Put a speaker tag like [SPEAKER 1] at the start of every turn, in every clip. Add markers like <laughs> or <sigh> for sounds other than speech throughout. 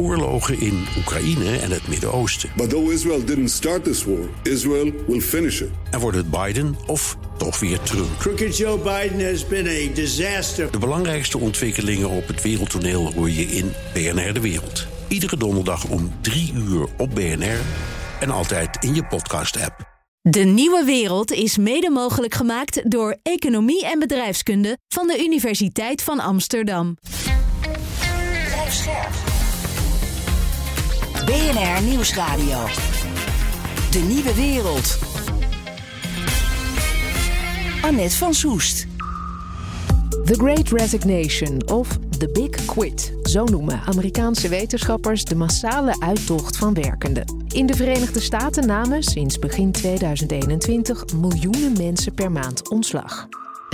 [SPEAKER 1] oorlogen in Oekraïne en het Midden-Oosten.
[SPEAKER 2] But though Israel didn't start this war, Israel will finish it.
[SPEAKER 1] En wordt het Biden of toch weer Trump?
[SPEAKER 3] Crooked Joe Biden has been a disaster.
[SPEAKER 1] De belangrijkste ontwikkelingen op het wereldtoneel hoor je in BNR De Wereld. Iedere donderdag om 3 uur op BNR en altijd in je podcast-app.
[SPEAKER 4] De nieuwe wereld is mede mogelijk gemaakt door Economie en Bedrijfskunde van de Universiteit van Amsterdam.
[SPEAKER 5] BNR Nieuwsradio. De nieuwe wereld. Annette van Soest.
[SPEAKER 6] The Great Resignation of The Big Quit. Zo noemen Amerikaanse wetenschappers de massale uittocht van werkenden. In de Verenigde Staten namen sinds begin 2021 miljoenen mensen per maand ontslag.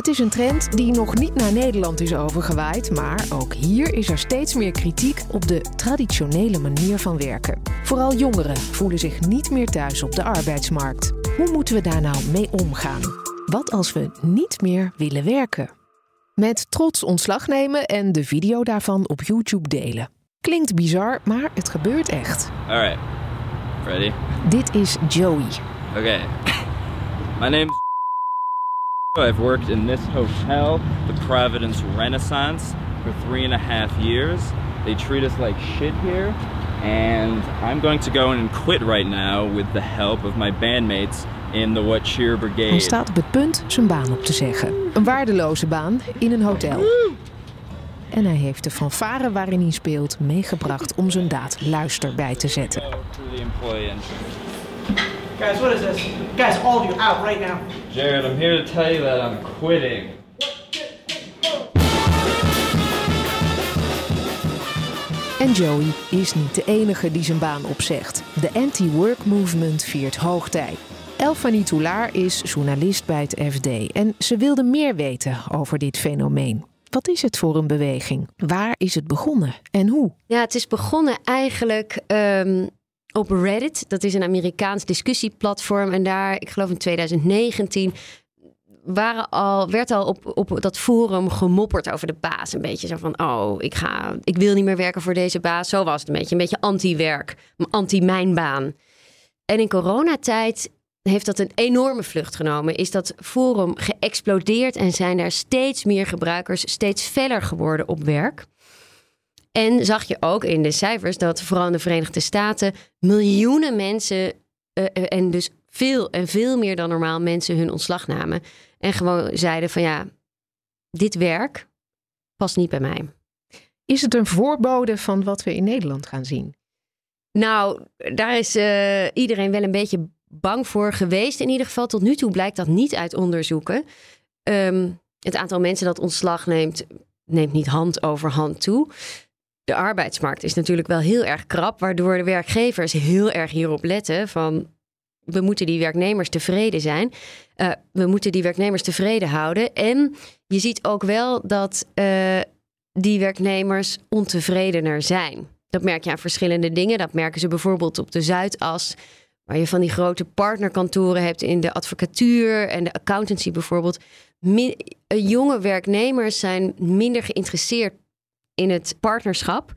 [SPEAKER 6] Het is een trend die nog niet naar Nederland is overgewaaid, maar ook hier is er steeds meer kritiek op de traditionele manier van werken. Vooral jongeren voelen zich niet meer thuis op de arbeidsmarkt. Hoe moeten we daar nou mee omgaan? Wat als we niet meer willen werken? Met trots ontslag nemen en de video daarvan op YouTube delen. Klinkt bizar, maar het gebeurt echt.
[SPEAKER 7] All right. Ready?
[SPEAKER 6] Dit is Joey.
[SPEAKER 7] Okay. My name's I've worked in this hotel, the Providence Renaissance, for three and a half years. They treat us like shit here. And I'm going to go in and quit right now with the help of my bandmates in the What Cheer
[SPEAKER 6] Hij
[SPEAKER 7] Brigade.
[SPEAKER 6] staat op het punt zijn baan op te zeggen. Een waardeloze baan in een hotel. En hij heeft de fanfare waarin hij speelt meegebracht om zijn daad luister bij te zetten.
[SPEAKER 7] Go through the employee entrance.
[SPEAKER 8] Guys, what is this? Guys, all of you out right now.
[SPEAKER 7] Jared, I'm here to tell you that I'm quitting.
[SPEAKER 6] En Joey is niet de enige die zijn baan opzegt. De anti-work movement viert hoogtij. Elfanie Toulaar is journalist bij het FD en ze wilde meer weten over dit fenomeen. Wat is het voor een beweging? Waar is het begonnen en hoe?
[SPEAKER 9] Ja, het is begonnen eigenlijk ehm, op Reddit. Dat is een Amerikaans discussieplatform. En daar, ik geloof in 2019, waren al, werd al op, op dat forum gemopperd over de baas. Een beetje zo van, oh, ik, ga, ik wil niet meer werken voor deze baas. Zo was het een beetje. Een beetje anti-werk, anti-mijn baan. En in coronatijd heeft dat een enorme vlucht genomen. Is dat forum geëxplodeerd en zijn er steeds meer gebruikers steeds feller geworden op werk. En zag je ook in de cijfers dat vooral in de Verenigde Staten miljoenen mensen eh, eh, en dus veel en veel meer dan normaal mensen hun ontslag namen. En gewoon zeiden van ja, dit werk past niet bij mij.
[SPEAKER 6] Is het een voorbode van wat we in Nederland gaan zien?
[SPEAKER 9] Nou, daar is eh, iedereen wel een beetje bang voor geweest. In ieder geval tot nu toe blijkt dat niet uit onderzoeken. Ehm, het aantal mensen dat ontslag neemt, neemt niet hand over hand toe. De arbeidsmarkt is natuurlijk wel heel erg krap, waardoor de werkgevers heel erg hierop letten van we moeten die werknemers tevreden zijn. Eh, we moeten die werknemers tevreden houden. En je ziet ook wel dat eh, die werknemers ontevredener zijn. Dat merk je aan verschillende dingen. Dat merken ze bijvoorbeeld op de Zuidas, waar je van die grote partnerkantoren hebt in de advocatuur en de accountancy bijvoorbeeld. Eh, jonge werknemers zijn minder geïnteresseerd in het partnerschap.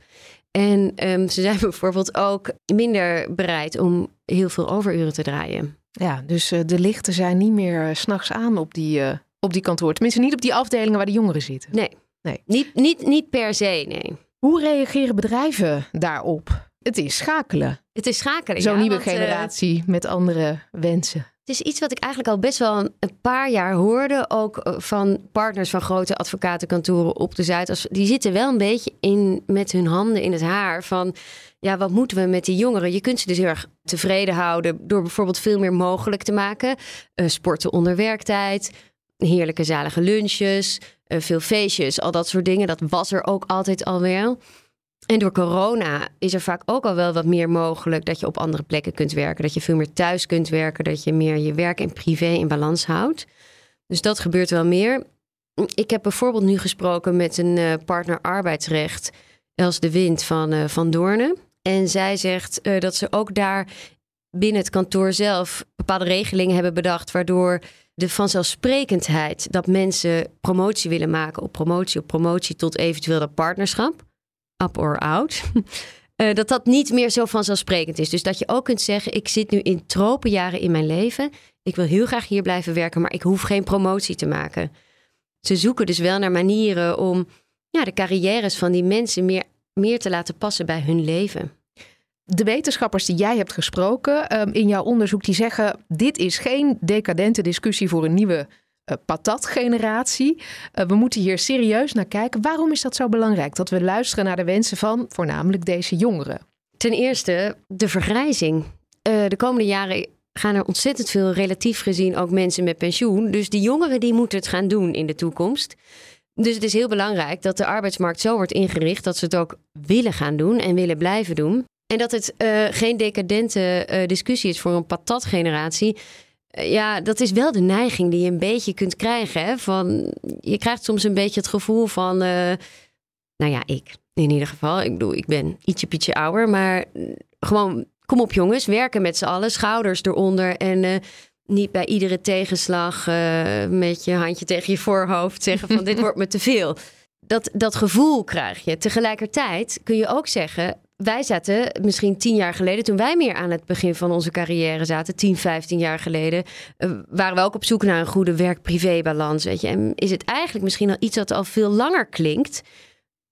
[SPEAKER 9] En ehm, ze zijn <laughs> bijvoorbeeld ook minder bereid om heel veel overuren te draaien.
[SPEAKER 6] Ja, dus eh, de lichten zijn niet meer eh, 's s'nachts aan op die, eh, op die kantoor. Tenminste, niet op die afdelingen waar de jongeren zitten.
[SPEAKER 9] Nee,
[SPEAKER 6] Nee.
[SPEAKER 9] Niet, niet, niet per se, nee.
[SPEAKER 6] Hoe reageren bedrijven daarop? Het is schakelen.
[SPEAKER 9] Het is schakelen.
[SPEAKER 6] Zo'n
[SPEAKER 9] ja,
[SPEAKER 6] nieuwe
[SPEAKER 9] want,
[SPEAKER 6] generatie met andere wensen.
[SPEAKER 9] Is iets wat ik eigenlijk al best wel een, een paar jaar hoorde. Ook eh, van partners van grote advocatenkantoren op de Zuidas. Die zitten wel een beetje in, met hun handen in het haar. Van ja, wat moeten we met die jongeren? Je kunt ze dus heel erg tevreden houden. Door bijvoorbeeld veel meer mogelijk te maken. Eh, sporten onder werktijd. Heerlijke zalige lunches. eh, veel feestjes. Al dat soort dingen. Dat was er ook altijd al wel. En door corona is er vaak ook al wel wat meer mogelijk dat je op andere plekken kunt werken. Dat je veel meer thuis kunt werken. Dat je meer je werk en privé in balans houdt. Dus dat gebeurt wel meer. Ik heb bijvoorbeeld nu gesproken met een eh, partner arbeidsrecht, Els de Wind van, eh, van Doornen. En zij zegt eh, dat ze ook daar binnen het kantoor zelf bepaalde regelingen hebben bedacht, waardoor de vanzelfsprekendheid dat mensen promotie willen maken op promotie op promotie tot eventueel dat partnerschap, up or out, <laughs> eh, dat dat niet meer zo vanzelfsprekend is. Dus dat je ook kunt zeggen, ik zit nu in tropenjaren in mijn leven. Ik wil heel graag hier blijven werken, maar ik hoef geen promotie te maken. Ze zoeken dus wel naar manieren om ja, de carrières van die mensen meer, meer te laten passen bij hun leven.
[SPEAKER 6] De wetenschappers die jij hebt gesproken ehm, in jouw onderzoek, die zeggen: dit is geen decadente discussie voor een nieuwe patatgeneratie. Uh, we moeten hier serieus naar kijken. Waarom is dat zo belangrijk dat we luisteren naar de wensen van voornamelijk deze jongeren?
[SPEAKER 9] Ten eerste de vergrijzing. Uh, de komende jaren gaan er ontzettend veel relatief gezien ook mensen met pensioen. Dus die jongeren die moeten het gaan doen in de toekomst. Dus het is heel belangrijk dat de arbeidsmarkt zo wordt ingericht dat ze het ook willen gaan doen en willen blijven doen. En dat het geen decadente discussie is voor een patatgeneratie. Uh, ja, dat is wel de neiging die je een beetje kunt krijgen. Hè? Van, je krijgt soms een beetje het gevoel van, nou ja, ik in ieder geval. Ik bedoel, ik ben ietsje pietje ouder, maar gewoon kom op jongens, werken met z'n allen, schouders eronder en niet bij iedere tegenslag met je handje tegen je voorhoofd zeggen van <laughs> dit wordt me te veel. Dat, dat gevoel krijg je. Tegelijkertijd kun je ook zeggen, wij zaten misschien tien jaar geleden, toen wij meer aan het begin van onze carrière zaten, 10, 15 jaar geleden, uh, waren we ook op zoek naar een goede werk-privé-balans. Weet je, en is het eigenlijk misschien al iets dat al veel langer klinkt,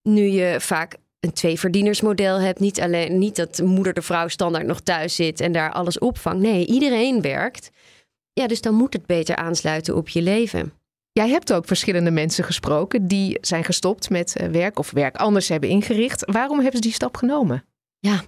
[SPEAKER 9] nu je vaak een tweeverdienersmodel hebt. Niet alleen niet dat moeder de vrouw standaard nog thuis zit en daar alles opvangt. Nee, iedereen werkt. Ja, dus dan moet het beter aansluiten op je leven.
[SPEAKER 6] Jij hebt ook verschillende mensen gesproken die zijn gestopt met eh, werk of werk anders hebben ingericht. Waarom hebben ze die stap genomen?
[SPEAKER 9] Ja,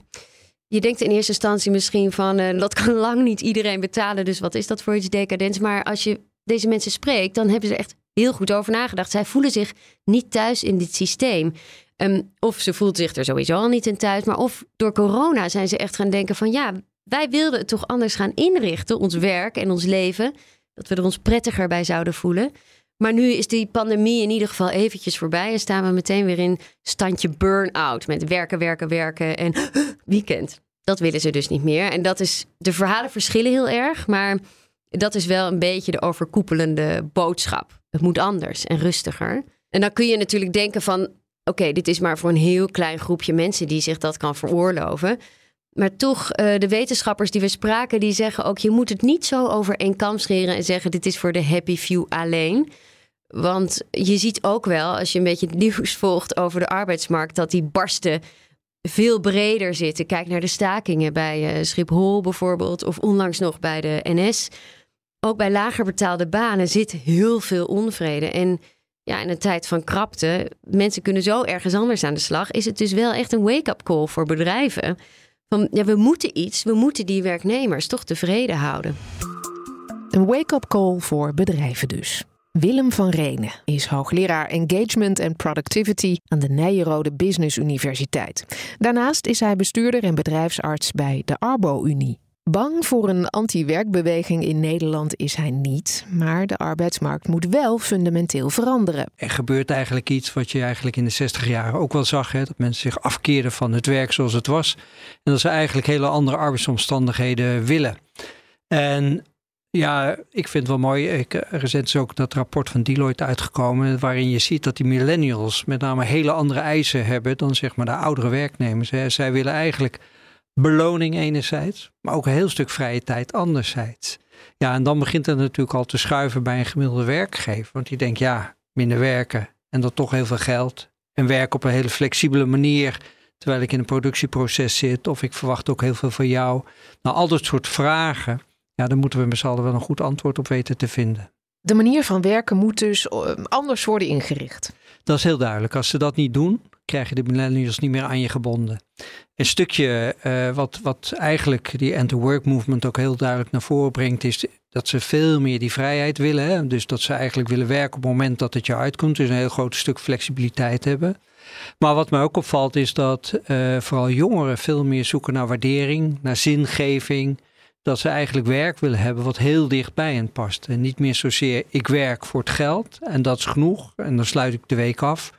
[SPEAKER 9] je denkt in eerste instantie misschien van uh, dat kan <laughs> lang niet iedereen betalen, dus wat is dat voor iets decadents? Maar als je deze mensen spreekt, dan hebben ze echt heel goed over nagedacht. Zij voelen zich niet thuis in dit systeem. Um, of ze voelt zich er sowieso al niet in thuis, maar of door corona zijn ze echt gaan denken van ja, wij wilden het toch anders gaan inrichten, ons werk en ons leven, dat we er ons prettiger bij zouden voelen. Maar nu is die pandemie in ieder geval eventjes voorbij en staan we meteen weer in standje burn-out met werken, werken, werken en <gasps> weekend. Dat willen ze dus niet meer. En dat is, de verhalen verschillen heel erg, maar dat is wel een beetje de overkoepelende boodschap. Het moet anders en rustiger. En dan kun je natuurlijk denken van, oké, dit is maar voor een heel klein groepje mensen die zich dat kan veroorloven. Maar toch, uh, de wetenschappers die we spraken, die zeggen ook: je moet het niet zo over één kam scheren en zeggen: dit is voor de happy few alleen. Want je ziet ook wel, als je een beetje het nieuws volgt over de arbeidsmarkt, dat die barsten veel breder zitten. Kijk naar de stakingen bij uh, Schiphol bijvoorbeeld, of onlangs nog bij de NS. Ook bij lager betaalde banen zit heel veel onvrede. En ja, in een tijd van krapte, mensen kunnen zo ergens anders aan de slag, is het dus wel echt een wake-up call voor bedrijven. Van ja, we moeten iets, we moeten die werknemers toch tevreden houden.
[SPEAKER 6] Een wake-up call voor bedrijven dus. Willem van Renen is hoogleraar Engagement en Productivity aan de Nijenrode Business Universiteit. Daarnaast is hij bestuurder en bedrijfsarts bij de Arbo-Unie. Bang voor een anti-werkbeweging in Nederland is hij niet, maar de arbeidsmarkt moet wel fundamenteel veranderen.
[SPEAKER 10] Er gebeurt eigenlijk iets wat je eigenlijk in de 60 jaren ook wel zag: hè, dat mensen zich afkeerden van het werk zoals het was en dat ze eigenlijk hele andere arbeidsomstandigheden willen. En ja, ik vind het wel mooi. Ik, recent is ook dat rapport van Deloitte uitgekomen. waarin je ziet dat die millennials met name hele andere eisen hebben. dan zeg maar de oudere werknemers. Hè. Zij willen eigenlijk beloning enerzijds. maar ook een heel stuk vrije tijd anderzijds. Ja, en dan begint het natuurlijk al te schuiven bij een gemiddelde werkgever. Want die denkt, ja, minder werken en dan toch heel veel geld. En werken op een hele flexibele manier. terwijl ik in een productieproces zit. of ik verwacht ook heel veel van jou. Nou, al dat soort vragen ja, daar moeten we met z'n allen wel een goed antwoord op weten te vinden.
[SPEAKER 6] De manier van werken moet dus eh, anders worden ingericht.
[SPEAKER 10] Dat is heel duidelijk. Als ze dat niet doen, krijg je de millennials niet meer aan je gebonden. Een stukje uh, wat, wat eigenlijk die end-to-work movement ook heel duidelijk naar voren brengt, is dat ze veel meer die vrijheid willen. Hè? Dus dat ze eigenlijk willen werken op het moment dat het je uitkomt. Dus een heel groot stuk flexibiliteit hebben. Maar wat mij ook opvalt is dat uh, vooral jongeren veel meer zoeken naar waardering, naar zingeving, dat ze eigenlijk werk willen hebben wat heel dicht bij hen past. En niet meer zozeer ik werk voor het geld en dat is genoeg en dan sluit ik de week af.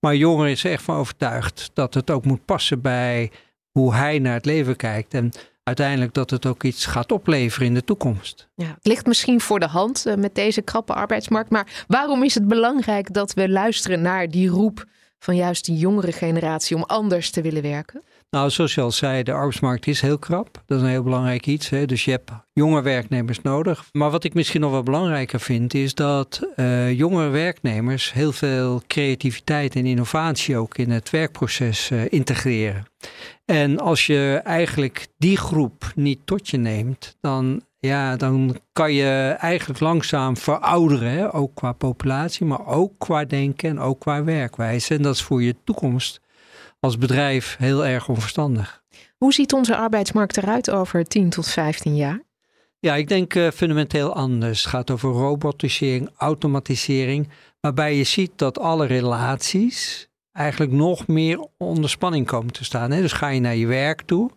[SPEAKER 10] Maar jongeren is echt van overtuigd dat het ook moet passen bij hoe hij naar het leven kijkt. En uiteindelijk dat het ook iets gaat opleveren in de toekomst.
[SPEAKER 6] Ja, het ligt misschien voor de hand uh, met deze krappe arbeidsmarkt. Maar waarom is het belangrijk dat we luisteren naar die roep van juist die jongere generatie om anders te willen werken?
[SPEAKER 10] Nou, zoals je al zei, de arbeidsmarkt is heel krap. Dat is een heel belangrijk iets. Hè? Dus je hebt jonge werknemers nodig. Maar wat ik misschien nog wel belangrijker vind, is dat uh, jonge werknemers heel veel creativiteit en innovatie ook in het werkproces uh, integreren. En als je eigenlijk die groep niet tot je neemt, dan, ja, dan kan je eigenlijk langzaam verouderen. Hè? Ook qua populatie, maar ook qua denken en ook qua werkwijze. En dat is voor je toekomst als bedrijf heel erg onverstandig.
[SPEAKER 6] Hoe ziet onze arbeidsmarkt eruit over 10 tot 15 jaar?
[SPEAKER 10] Ja, ik denk uh, fundamenteel anders. Het gaat over robotisering, automatisering, waarbij je ziet dat alle relaties eigenlijk nog meer onder spanning komen te staan. Hè? Dus ga je naar je werk toe,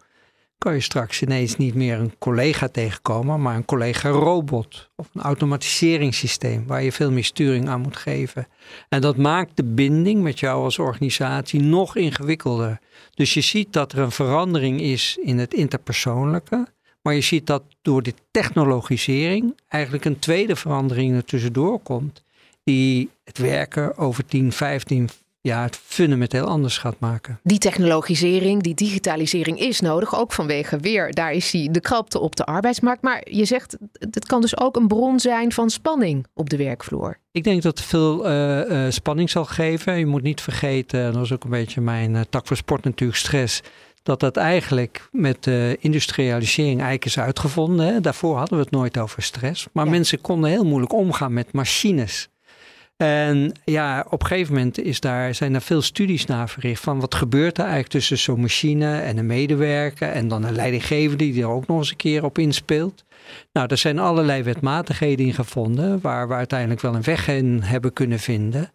[SPEAKER 10] kan je straks ineens niet meer een collega tegenkomen, maar een collega-robot of een automatiseringssysteem waar je veel meer sturing aan moet geven. En dat maakt de binding met jou als organisatie nog ingewikkelder. Dus je ziet dat er een verandering is in het interpersoonlijke, maar je ziet dat door de technologisering eigenlijk een tweede verandering er tussendoor komt, die het werken over 10, 15, ja, het fundamenteel anders gaat maken.
[SPEAKER 6] Die technologisering, die digitalisering is nodig, ook vanwege weer, daar is die, de krapte op de arbeidsmarkt. Maar je zegt, het kan dus ook een bron zijn van spanning op de werkvloer.
[SPEAKER 10] Ik denk dat het veel uh, uh, spanning zal geven. Je moet niet vergeten, dat is ook een beetje mijn uh, tak voor sport natuurlijk, stress dat dat eigenlijk met de industrialisering eigenlijk is uitgevonden. Hè. Daarvoor hadden we het nooit over stress. Maar ja. mensen konden heel moeilijk omgaan met machines. En ja, op een gegeven moment is daar, zijn er veel studies naar verricht van wat gebeurt er eigenlijk tussen zo'n machine en een medewerker en dan een leidinggevende die er ook nog eens een keer op inspeelt. Nou, er zijn allerlei wetmatigheden in gevonden waar we uiteindelijk wel een weg in hebben kunnen vinden.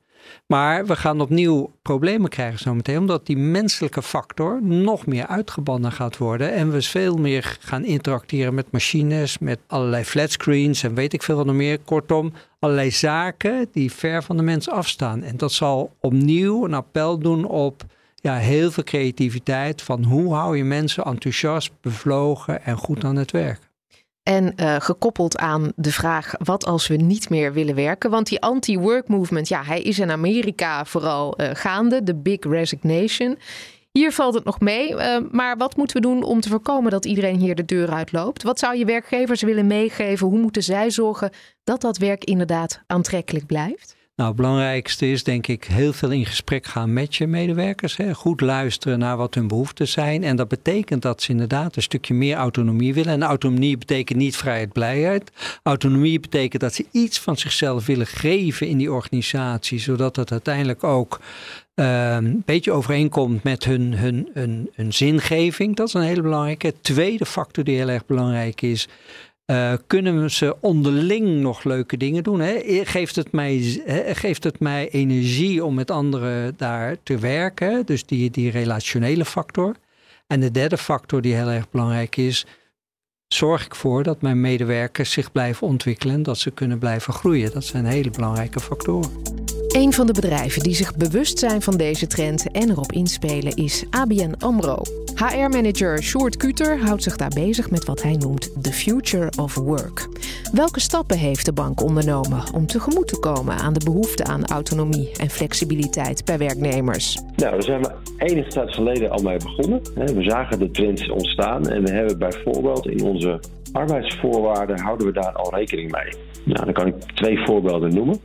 [SPEAKER 10] Maar we gaan opnieuw problemen krijgen zometeen, omdat die menselijke factor nog meer uitgebannen gaat worden. En we veel meer gaan interacteren met machines, met allerlei flatscreens en weet ik veel wat nog meer. Kortom, allerlei zaken die ver van de mens afstaan. En dat zal opnieuw een appel doen op ja, heel veel creativiteit. Van hoe hou je mensen enthousiast, bevlogen en goed aan het werk.
[SPEAKER 6] En uh, gekoppeld aan de vraag: wat als we niet meer willen werken? Want die anti-work movement, ja, hij is in Amerika vooral uh, gaande, de Big Resignation. Hier valt het nog mee, uh, maar wat moeten we doen om te voorkomen dat iedereen hier de deur uitloopt? Wat zou je werkgevers willen meegeven? Hoe moeten zij zorgen dat dat werk inderdaad aantrekkelijk blijft?
[SPEAKER 10] Nou, het belangrijkste is denk ik heel veel in gesprek gaan met je medewerkers. Hè. Goed luisteren naar wat hun behoeften zijn. En dat betekent dat ze inderdaad een stukje meer autonomie willen. En autonomie betekent niet vrijheid, blijheid. Autonomie betekent dat ze iets van zichzelf willen geven in die organisatie. Zodat het uiteindelijk ook uh, een beetje overeenkomt met hun, hun, hun, hun zingeving. Dat is een hele belangrijke. Tweede factor die heel erg belangrijk is. Uh, kunnen ze onderling nog leuke dingen doen? Hè? Geeft, het mij, geeft het mij energie om met anderen daar te werken? Dus die, die relationele factor. En de derde factor die heel erg belangrijk is, zorg ik voor dat mijn medewerkers zich blijven ontwikkelen, dat ze kunnen blijven groeien. Dat zijn hele belangrijke factoren.
[SPEAKER 6] Een van de bedrijven die zich bewust zijn van deze trend en erop inspelen is ABN AMRO. HR-manager Sjoerd Kuter houdt zich daar bezig met wat hij noemt the future of work. Welke stappen heeft de bank ondernomen om tegemoet te komen aan de behoefte aan autonomie en flexibiliteit bij werknemers?
[SPEAKER 11] Nou, daar zijn we enige tijd geleden al mee begonnen. We zagen de trend ontstaan en we hebben bijvoorbeeld in onze arbeidsvoorwaarden houden we daar al rekening mee. Nou, dan kan ik twee voorbeelden noemen.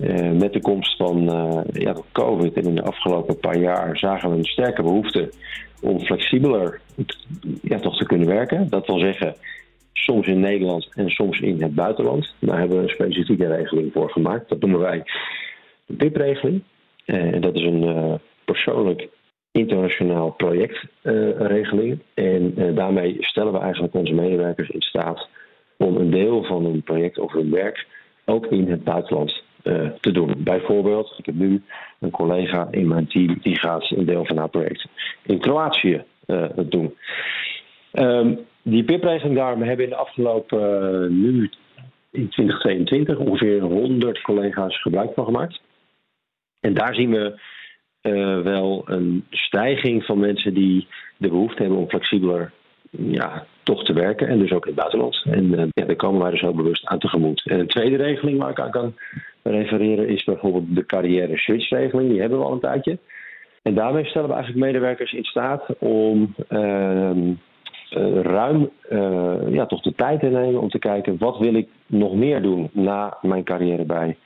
[SPEAKER 11] Uh, met de komst van uh, ja, COVID en in de afgelopen paar jaar zagen we een sterke behoefte om flexibeler ja, toch te kunnen werken. Dat wil zeggen, soms in Nederland en soms in het buitenland. Daar hebben we een specifieke regeling voor gemaakt. Dat noemen wij de BIP-regeling. Uh, en dat is een persoonlijk internationaal projectregeling. en daarmee stellen we eigenlijk onze medewerkers in staat om een deel van hun project of hun werk ook in het buitenland te doen. Bijvoorbeeld, ik heb nu een collega in mijn team die gaat een deel van haar project in Kroatië uh, doen. Um, die PIP-regeling daar, we hebben in de afgelopen uh, nu in 2022 ongeveer 100 collega's gebruik van gemaakt. En daar zien we wel een stijging van mensen die de behoefte hebben om flexibeler ja, toch te werken. En dus ook in het buitenland. En ja, daar komen wij dus heel bewust aan tegemoet. En een tweede regeling waar ik aan kan refereren is bijvoorbeeld de carrière switch regeling. Die hebben we al een tijdje. En daarmee stellen we eigenlijk medewerkers in staat om ehm, eh, ruim eh, ja, toch de tijd te nemen om te kijken wat wil ik nog meer doen na mijn carrière bij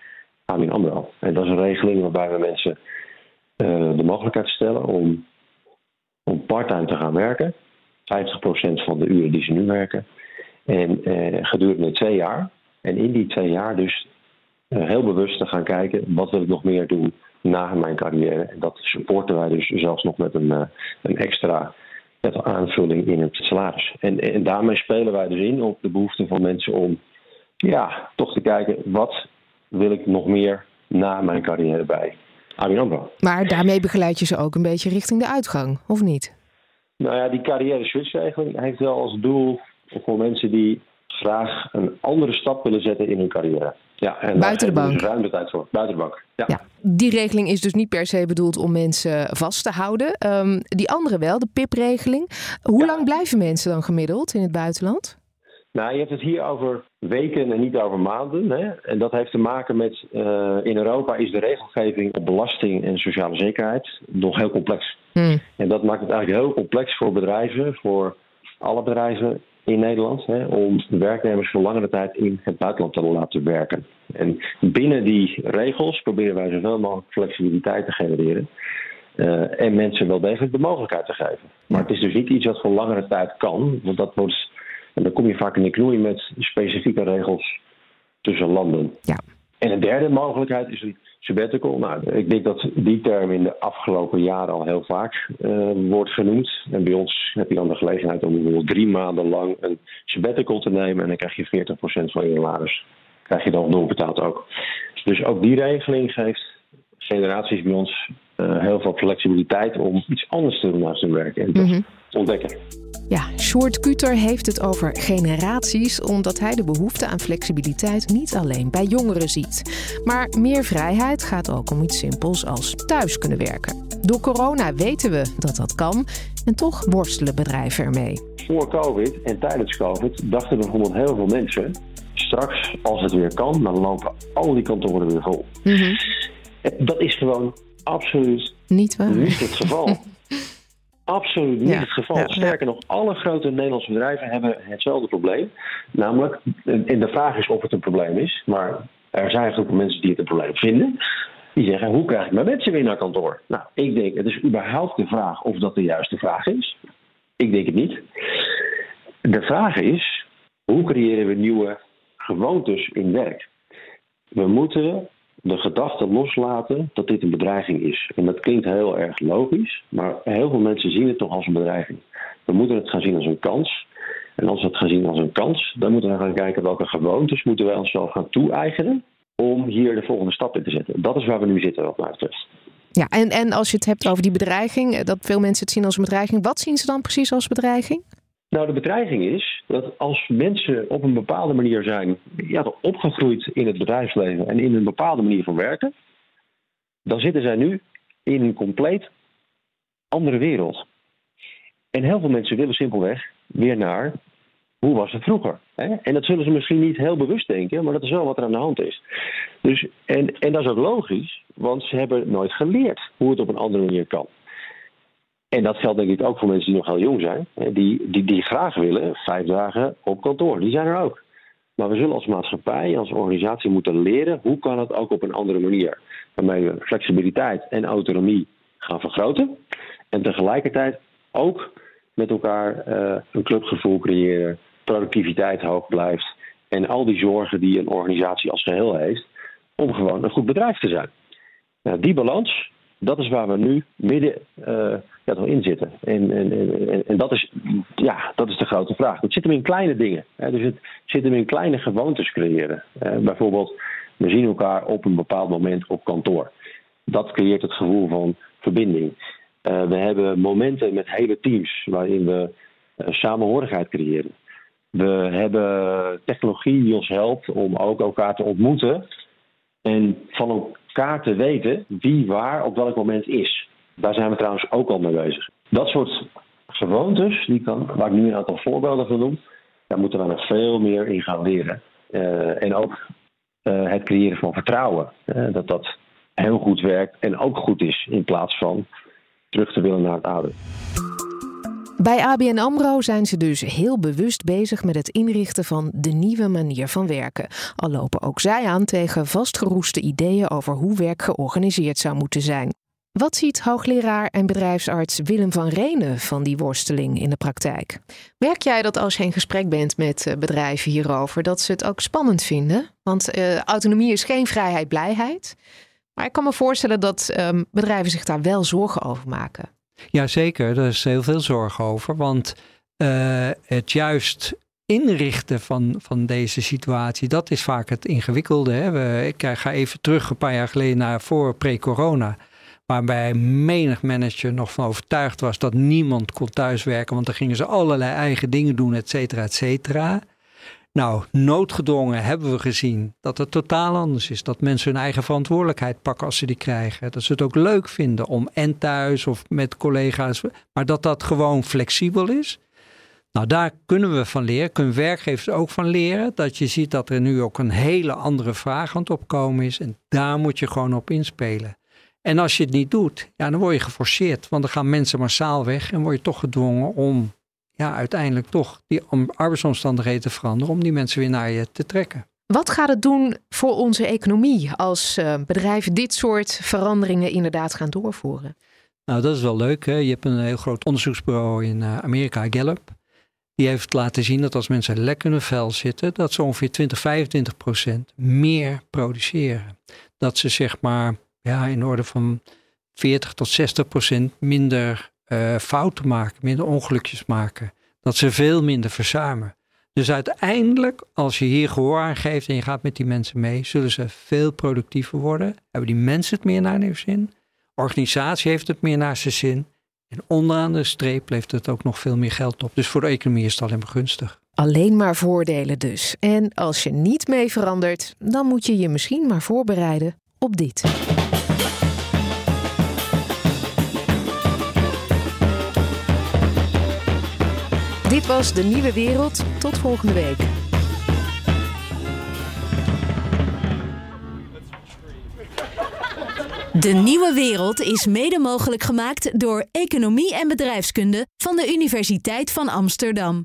[SPEAKER 11] ABN AMRO. En dat is een regeling waarbij we mensen eh, de mogelijkheid stellen om, om parttime te gaan werken. 50% van de uren die ze nu werken. En gedurende twee jaar. En in die twee jaar dus heel bewust te gaan kijken wat wil ik nog meer doen na mijn carrière. En dat supporten wij dus zelfs nog met een, een extra aanvulling in het salaris. En, en daarmee spelen wij dus in op de behoefte van mensen om ja, toch te kijken wat wil ik nog meer na mijn carrière bij AMRO.
[SPEAKER 6] Maar daarmee begeleid je ze ook een beetje richting de uitgang, of niet?
[SPEAKER 11] Nou ja, die carrière switchregeling heeft wel als doel voor mensen die graag een andere stap willen zetten in hun carrière. Ja, en
[SPEAKER 6] buiten de bank.
[SPEAKER 11] Dus ruim de tijd voor. Buiten de bank. Ja.
[SPEAKER 6] ja. die regeling is dus niet per se bedoeld om mensen vast te houden. Um, die andere wel, de PIP-regeling. Hoe lang blijven mensen dan gemiddeld in het buitenland?
[SPEAKER 11] Nou, je hebt het hier over weken en niet over maanden. Hè? En dat heeft te maken met, uh, in Europa is de regelgeving op belasting en sociale zekerheid nog heel complex. Hmm. En dat maakt het eigenlijk heel complex voor bedrijven, voor alle bedrijven in Nederland hè, om werknemers voor langere tijd in het buitenland te laten werken. En binnen die regels proberen wij zoveel mogelijk flexibiliteit te genereren. Uh, en mensen wel degelijk de mogelijkheid te geven. Maar het is dus niet iets wat voor langere tijd kan, want dat wordt. En dan kom je vaak in de knoei met specifieke regels tussen landen.
[SPEAKER 6] Ja.
[SPEAKER 11] En een derde mogelijkheid is een sabbatical. Nou, ik denk dat die term in de afgelopen jaren al heel vaak uh, wordt genoemd. En bij ons heb je dan de gelegenheid om bijvoorbeeld drie maanden lang een sabbatical te nemen. En dan krijg je 40% van je salaris. Krijg je dan doorbetaald ook. Dus ook die regeling geeft generaties bij ons uh, heel veel flexibiliteit om iets anders te doen naast hun werk en te ontdekken.
[SPEAKER 6] Ja, Short Kuter heeft het over generaties, omdat hij de behoefte aan flexibiliteit niet alleen bij jongeren ziet. Maar meer vrijheid gaat ook om iets simpels als thuis kunnen werken. Door corona weten we dat dat kan en toch worstelen bedrijven ermee.
[SPEAKER 11] Voor COVID en tijdens COVID dachten bijvoorbeeld heel veel mensen: straks, als het weer kan, dan lopen al die kantoren weer vol.
[SPEAKER 6] Mhm.
[SPEAKER 11] Dat is gewoon absoluut
[SPEAKER 6] niet, waar.
[SPEAKER 11] niet het geval. <laughs> absoluut niet het geval. Sterker nog, alle grote Nederlandse bedrijven hebben hetzelfde probleem. Namelijk, en de vraag is of het een probleem is, maar er zijn groepen mensen die het een probleem vinden. Die zeggen, hoe krijg ik mijn mensen weer naar kantoor? Nou, ik denk, het is überhaupt de vraag of dat de juiste vraag is. Ik denk het niet. De vraag is, hoe creëren we nieuwe gewoontes in werk? We moeten de gedachte loslaten dat dit een bedreiging is. En dat klinkt heel erg logisch, maar heel veel mensen zien het toch als een bedreiging. We moeten het gaan zien als een kans. En als we het gaan zien als een kans, dan moeten we gaan kijken welke gewoontes moeten wij onszelf gaan toe-eigenen om hier de volgende stap in te zetten. Dat is waar we nu zitten, wat mij.
[SPEAKER 6] Ja, en, en als je het hebt over die bedreiging, dat veel mensen het zien als een bedreiging, wat zien ze dan precies als bedreiging?
[SPEAKER 11] Nou, de bedreiging is dat als mensen op een bepaalde manier zijn ja, opgegroeid in het bedrijfsleven en in een bepaalde manier van werken, dan zitten zij nu in een compleet andere wereld. En heel veel mensen willen simpelweg weer naar hoe was het vroeger. Hè? En dat zullen ze misschien niet heel bewust denken, maar dat is wel wat er aan de hand is. Dus, en, en dat is ook logisch, want ze hebben nooit geleerd hoe het op een andere manier kan. En dat geldt denk ik ook voor mensen die nog heel jong zijn. Die, die, die graag willen vijf dagen op kantoor. Die zijn er ook. Maar we zullen als maatschappij, als organisatie moeten leren hoe kan het ook op een andere manier. Waarmee we flexibiliteit en autonomie gaan vergroten. En tegelijkertijd ook met elkaar uh, een clubgevoel creëren. Productiviteit hoog blijft. En al die zorgen die een organisatie als geheel heeft. Om gewoon een goed bedrijf te zijn. Nou, die balans, dat is waar we nu midden uh, ja, in zitten. En, en, en, en, dat, is, ja, dat is de grote vraag. Het zit hem in kleine dingen. Hè. Dus het zit hem in kleine gewoontes creëren. Uh, bijvoorbeeld, we zien elkaar op een bepaald moment op kantoor. Dat creëert het gevoel van verbinding. Uh, we hebben momenten met hele teams waarin we samenhorigheid creëren. We hebben technologie die ons helpt om ook elkaar te ontmoeten en van elkaar te weten wie waar op welk moment is. Daar zijn we trouwens ook al mee bezig. Dat soort gewoontes, die kan, waar ik nu een aantal voorbeelden van noem, daar moeten we nog veel meer in gaan leren. Uh, en ook uh, het creëren van vertrouwen. Uh, dat dat heel goed werkt en ook goed is in plaats van terug te willen naar het oude.
[SPEAKER 6] Bij ABN AMRO zijn ze dus heel bewust bezig met het inrichten van de nieuwe manier van werken. Al lopen ook zij aan tegen vastgeroeste ideeën over hoe werk georganiseerd zou moeten zijn. Wat ziet hoogleraar en bedrijfsarts Willem van Renen van die worsteling in de praktijk? Merk jij dat als je in gesprek bent met eh, bedrijven hierover, dat ze het ook spannend vinden? Want uh, autonomie is geen vrijheid, blijheid. Maar ik kan me voorstellen dat um, bedrijven zich daar wel zorgen over maken.
[SPEAKER 10] Jazeker, er is heel veel zorg over. Want uh, het juist inrichten van, van deze situatie, dat is vaak het ingewikkelde. Hè? Ik ga even terug een paar jaar geleden naar voor pre-corona. Waarbij menig manager nog van overtuigd was dat niemand kon thuiswerken. Want dan gingen ze allerlei eigen dingen doen, et cetera, et cetera. Nou, noodgedwongen hebben we gezien dat het totaal anders is. Dat mensen hun eigen verantwoordelijkheid pakken als ze die krijgen. Dat ze het ook leuk vinden om en thuis of met collega's, maar dat dat gewoon flexibel is. Nou, daar kunnen we van leren, kunnen werkgevers ook van leren. Dat je ziet dat er nu ook een hele andere vraag aan het opkomen is. En daar moet je gewoon op inspelen. En als je het niet doet, ja, dan word je geforceerd. Want dan gaan mensen massaal weg en word je toch gedwongen om ja, uiteindelijk toch die arbeidsomstandigheden te veranderen. Om die mensen weer naar je te trekken.
[SPEAKER 6] Wat gaat het doen voor onze economie als uh, bedrijven dit soort veranderingen inderdaad gaan doorvoeren?
[SPEAKER 10] Nou, dat is wel leuk. Hè? Je hebt een heel groot onderzoeksbureau in uh, Amerika, Gallup. Die heeft laten zien dat als mensen lekker in hun vel zitten, dat ze ongeveer 20, 25 procent meer produceren. Dat ze zeg maar ja, in orde van 40 tot 60 procent minder uh, fouten maken, minder ongelukjes maken. Dat ze veel minder verzuimen. Dus uiteindelijk, als je hier gehoor aan geeft en je gaat met die mensen mee, zullen ze veel productiever worden. Hebben die mensen het meer naar hun zin? Organisatie heeft het meer naar zijn zin. En onderaan de streep levert het ook nog veel meer geld op. Dus voor de economie is het alleen maar gunstig.
[SPEAKER 6] Alleen maar voordelen dus. En als je niet mee verandert, dan moet je je misschien maar voorbereiden op dit. Dit was De Nieuwe Wereld. Tot volgende week.
[SPEAKER 4] De Nieuwe Wereld is mede mogelijk gemaakt door Economie en Bedrijfskunde van de Universiteit van Amsterdam.